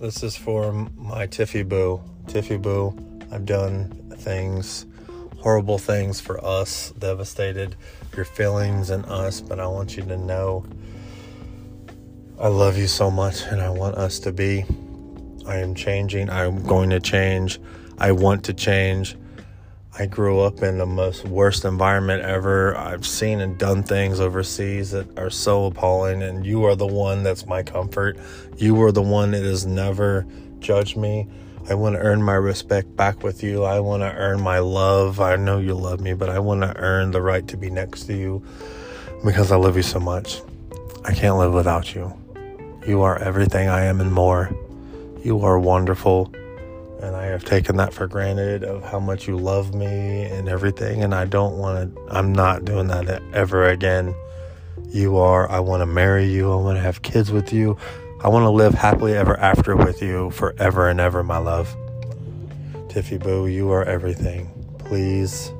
This is for my Tiffy Boo. Tiffy Boo, I've done things, horrible things for us, devastated your feelings and us, but I want you to know I love you so much and I want us to be. I am changing. I'm going to change. I want to change. I grew up in the most worst environment ever. I've seen and done things overseas that are so appalling, and you are the one that's my comfort. You are the one that has never judged me. I want to earn my respect back with you. I want to earn my love. I know you love me, but I want to earn the right to be next to you because I love you so much. I can't live without you. You are everything I am and more. You are wonderful have taken that for granted of how much you love me and everything and I don't want to I'm not doing that ever again. You are I want to marry you. I want to have kids with you. I want to live happily ever after with you forever and ever, my love. Tiffy Boo, you are everything. Please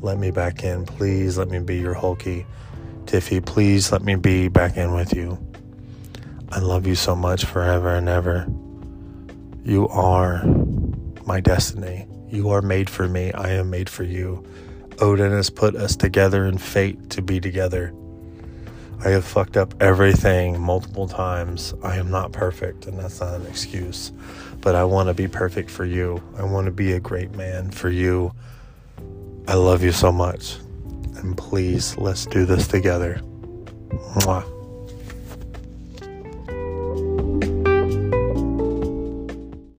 let me back in. Please let me be your Hulky. Tiffy, please let me be back in with you. I love you so much forever and ever. You are my destiny. You are made for me. I am made for you. Odin has put us together in fate to be together. I have fucked up everything multiple times. I am not perfect, and that's not an excuse. But I want to be perfect for you. I want to be a great man for you. I love you so much. And please, let's do this together. Mwah.